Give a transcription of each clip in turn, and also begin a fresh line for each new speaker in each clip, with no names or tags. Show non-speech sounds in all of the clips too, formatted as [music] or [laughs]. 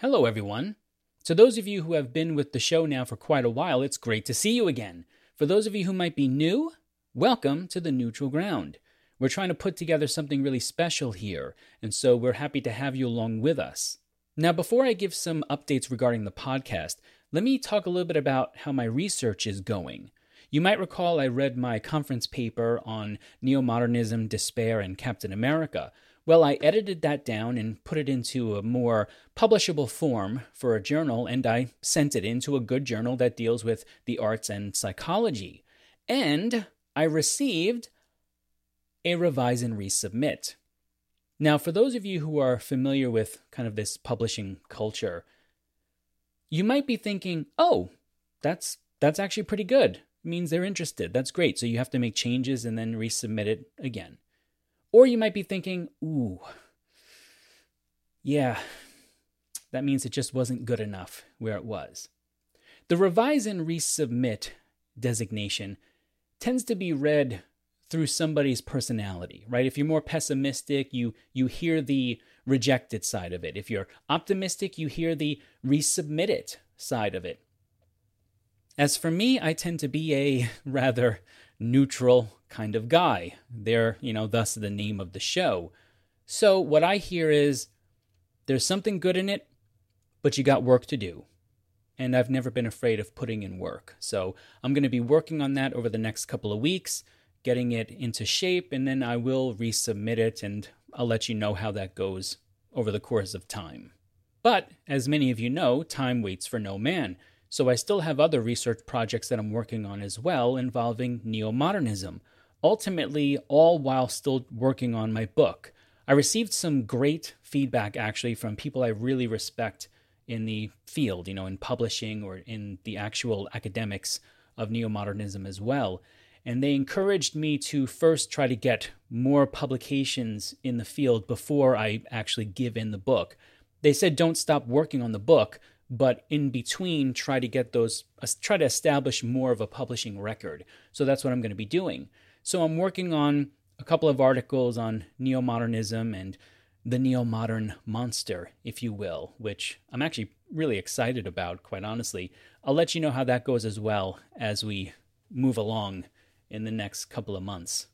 Hello, everyone. To those of you who have been with the show now for quite a while, it's great to see you again. For those of you who might be new, welcome to the neutral ground. We're trying to put together something really special here, and so we're happy to have you along with us. Now, before I give some updates regarding the podcast, let me talk a little bit about how my research is going. You might recall I read my conference paper on neo modernism, despair, and Captain America. Well, I edited that down and put it into a more publishable form for a journal, and I sent it into a good journal that deals with the arts and psychology. And I received a revise and resubmit. Now, for those of you who are familiar with kind of this publishing culture, you might be thinking, "Oh, that's that's actually pretty good. It means they're interested. That's great." So you have to make changes and then resubmit it again. Or you might be thinking, ooh, yeah, that means it just wasn't good enough where it was. The revise and resubmit designation tends to be read through somebody's personality, right? If you're more pessimistic, you you hear the rejected side of it. If you're optimistic, you hear the resubmit it side of it. As for me, I tend to be a [laughs] rather neutral kind of guy. They're, you know, thus the name of the show. So what I hear is there's something good in it, but you got work to do. And I've never been afraid of putting in work. So I'm going to be working on that over the next couple of weeks, getting it into shape, and then I will resubmit it and I'll let you know how that goes over the course of time. But as many of you know, time waits for no man. So I still have other research projects that I'm working on as well involving neo modernism, ultimately, all while still working on my book. I received some great feedback actually from people I really respect in the field, you know, in publishing or in the actual academics of neo modernism as well. And they encouraged me to first try to get more publications in the field before I actually give in the book. They said, don't stop working on the book but in between try to get those try to establish more of a publishing record. So that's what i'm going to be doing. So i'm working on a couple of articles on neo-modernism and the neo-modern monster if you will which i'm actually really excited about quite honestly. I'll let you know how that goes as well as we move along in the next couple of months.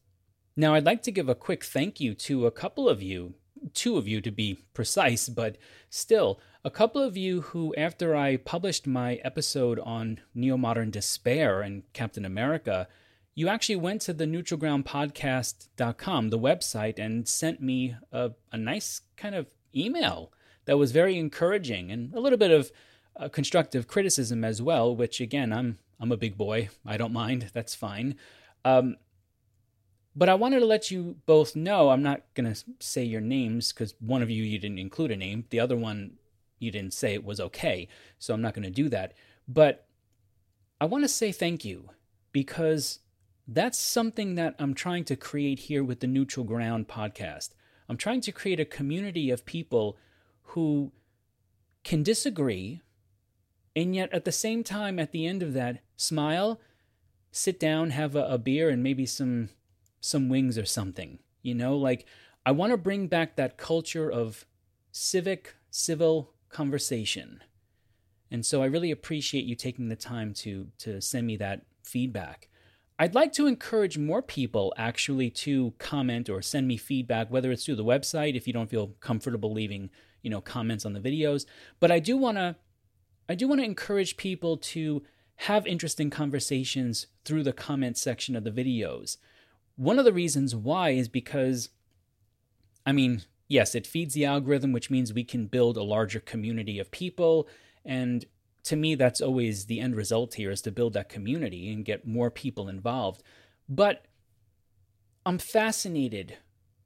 Now i'd like to give a quick thank you to a couple of you two of you to be precise, but still, a couple of you who, after I published my episode on neo modern despair and Captain America, you actually went to the neutralgroundpodcast.com, the website, and sent me a, a nice kind of email that was very encouraging and a little bit of uh, constructive criticism as well, which again, I'm I'm a big boy. I don't mind. That's fine. Um, but I wanted to let you both know I'm not going to say your names because one of you, you didn't include a name. The other one, you didn't say it was okay. So I'm not going to do that. But I want to say thank you because that's something that I'm trying to create here with the Neutral Ground podcast. I'm trying to create a community of people who can disagree and yet at the same time, at the end of that, smile, sit down, have a, a beer, and maybe some some wings or something. You know, like I want to bring back that culture of civic, civil conversation. And so I really appreciate you taking the time to to send me that feedback. I'd like to encourage more people actually to comment or send me feedback, whether it's through the website if you don't feel comfortable leaving, you know, comments on the videos. But I do want to I do want to encourage people to have interesting conversations through the comment section of the videos. One of the reasons why is because, I mean, yes, it feeds the algorithm, which means we can build a larger community of people. And to me, that's always the end result here is to build that community and get more people involved. But I'm fascinated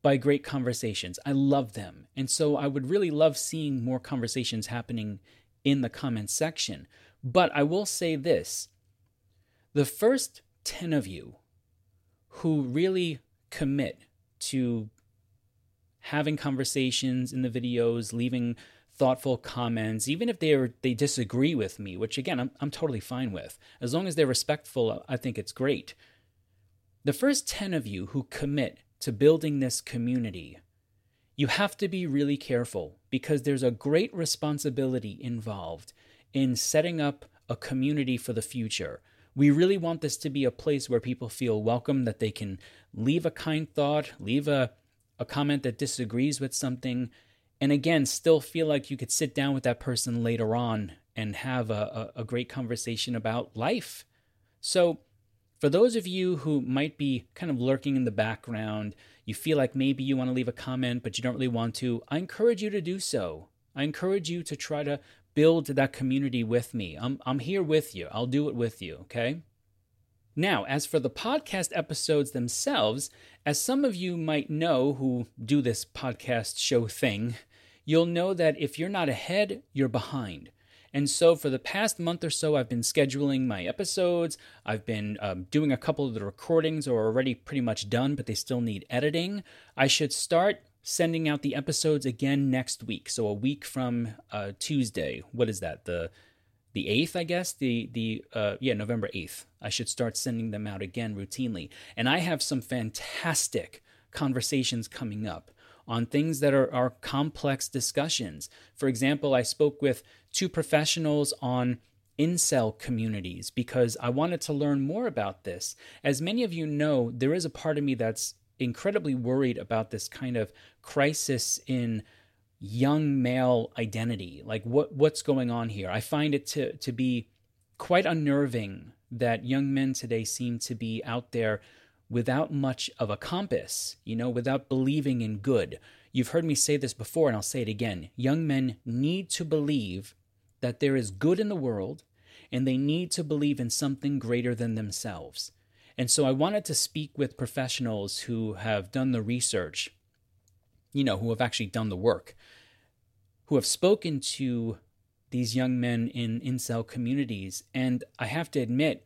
by great conversations. I love them. And so I would really love seeing more conversations happening in the comments section. But I will say this the first 10 of you who really commit to having conversations in the videos, leaving thoughtful comments, even if they are they disagree with me, which again I'm I'm totally fine with. As long as they're respectful, I think it's great. The first 10 of you who commit to building this community, you have to be really careful because there's a great responsibility involved in setting up a community for the future. We really want this to be a place where people feel welcome, that they can leave a kind thought, leave a, a comment that disagrees with something, and again, still feel like you could sit down with that person later on and have a, a, a great conversation about life. So, for those of you who might be kind of lurking in the background, you feel like maybe you want to leave a comment, but you don't really want to, I encourage you to do so. I encourage you to try to build that community with me. I'm, I'm here with you. I'll do it with you, okay? Now, as for the podcast episodes themselves, as some of you might know who do this podcast show thing, you'll know that if you're not ahead, you're behind. And so, for the past month or so, I've been scheduling my episodes. I've been um, doing a couple of the recordings are already pretty much done, but they still need editing. I should start sending out the episodes again next week. So, a week from uh, Tuesday. What is that? The the eighth, I guess. The the uh, yeah, November eighth. I should start sending them out again routinely. And I have some fantastic conversations coming up on things that are, are complex discussions. For example, I spoke with two professionals on incel communities because I wanted to learn more about this. As many of you know, there is a part of me that's incredibly worried about this kind of crisis in young male identity. Like what what's going on here? I find it to to be quite unnerving that young men today seem to be out there without much of a compass, you know, without believing in good. You've heard me say this before, and I'll say it again. Young men need to believe that there is good in the world, and they need to believe in something greater than themselves. And so I wanted to speak with professionals who have done the research, you know, who have actually done the work, who have spoken to these young men in incel communities. And I have to admit,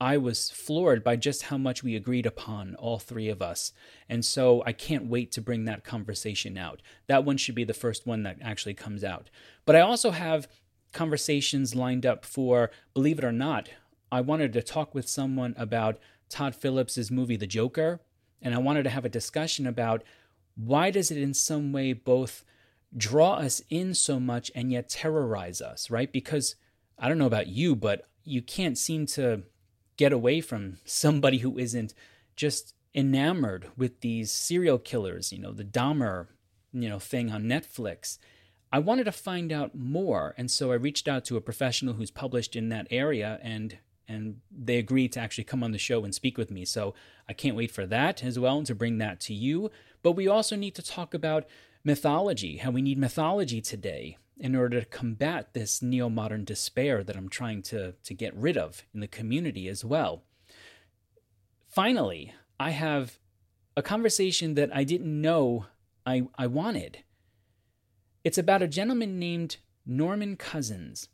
I was floored by just how much we agreed upon, all three of us. And so I can't wait to bring that conversation out. That one should be the first one that actually comes out. But I also have conversations lined up for, believe it or not, I wanted to talk with someone about Todd Phillips' movie The Joker. And I wanted to have a discussion about why does it in some way both draw us in so much and yet terrorize us, right? Because I don't know about you, but you can't seem to get away from [laughs] somebody who isn't just enamored with these serial killers, you know, the Dahmer, you know, thing on Netflix. I wanted to find out more, and so I reached out to a professional who's published in that area and and they agreed to actually come on the show and speak with me. So I can't wait for that as well and to bring that to you. But we also need to talk about mythology, how we need mythology today in order to combat this neo modern despair that I'm trying to, to get rid of in the community as well. Finally, I have a conversation that I didn't know I, I wanted. It's about a gentleman named Norman Cousins,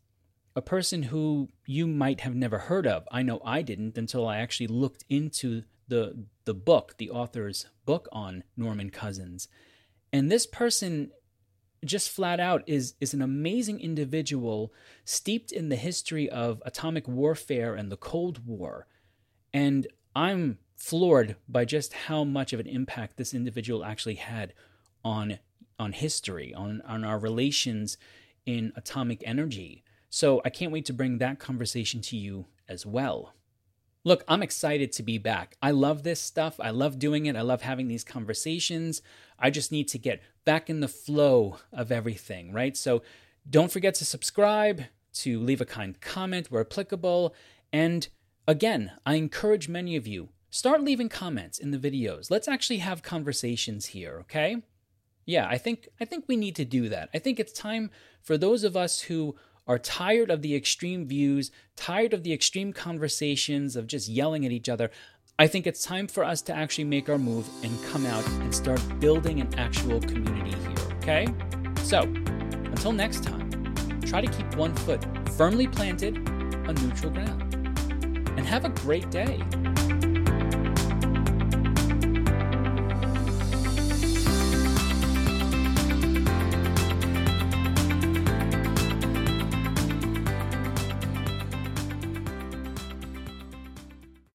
a person who you might have never heard of. I know I didn't until I actually looked into the the book, the author's book on Norman Cousins. And this person just flat out is is an amazing individual steeped in the history of atomic warfare and the Cold War. And I'm floored by just how much of an impact this individual actually had on on history, on on our relations in atomic energy. So I can't wait to bring that conversation to you as well. Look, I'm excited to be back. I love this stuff. I love doing it. I love having these conversations. I just need to get back in the flow of everything, right? So don't forget to subscribe, to leave a kind comment where applicable. And again, I encourage many of you start leaving comments in the videos. Let's actually have conversations here, okay? Yeah, I think I think we need to do that. I think it's time for those of us who are tired of the extreme views, tired of the extreme conversations of just yelling at each other. I think it's time for us to actually make our move and come out and start building an actual community here, okay? So, until next time, try to keep one foot firmly planted on neutral ground. And have a great day.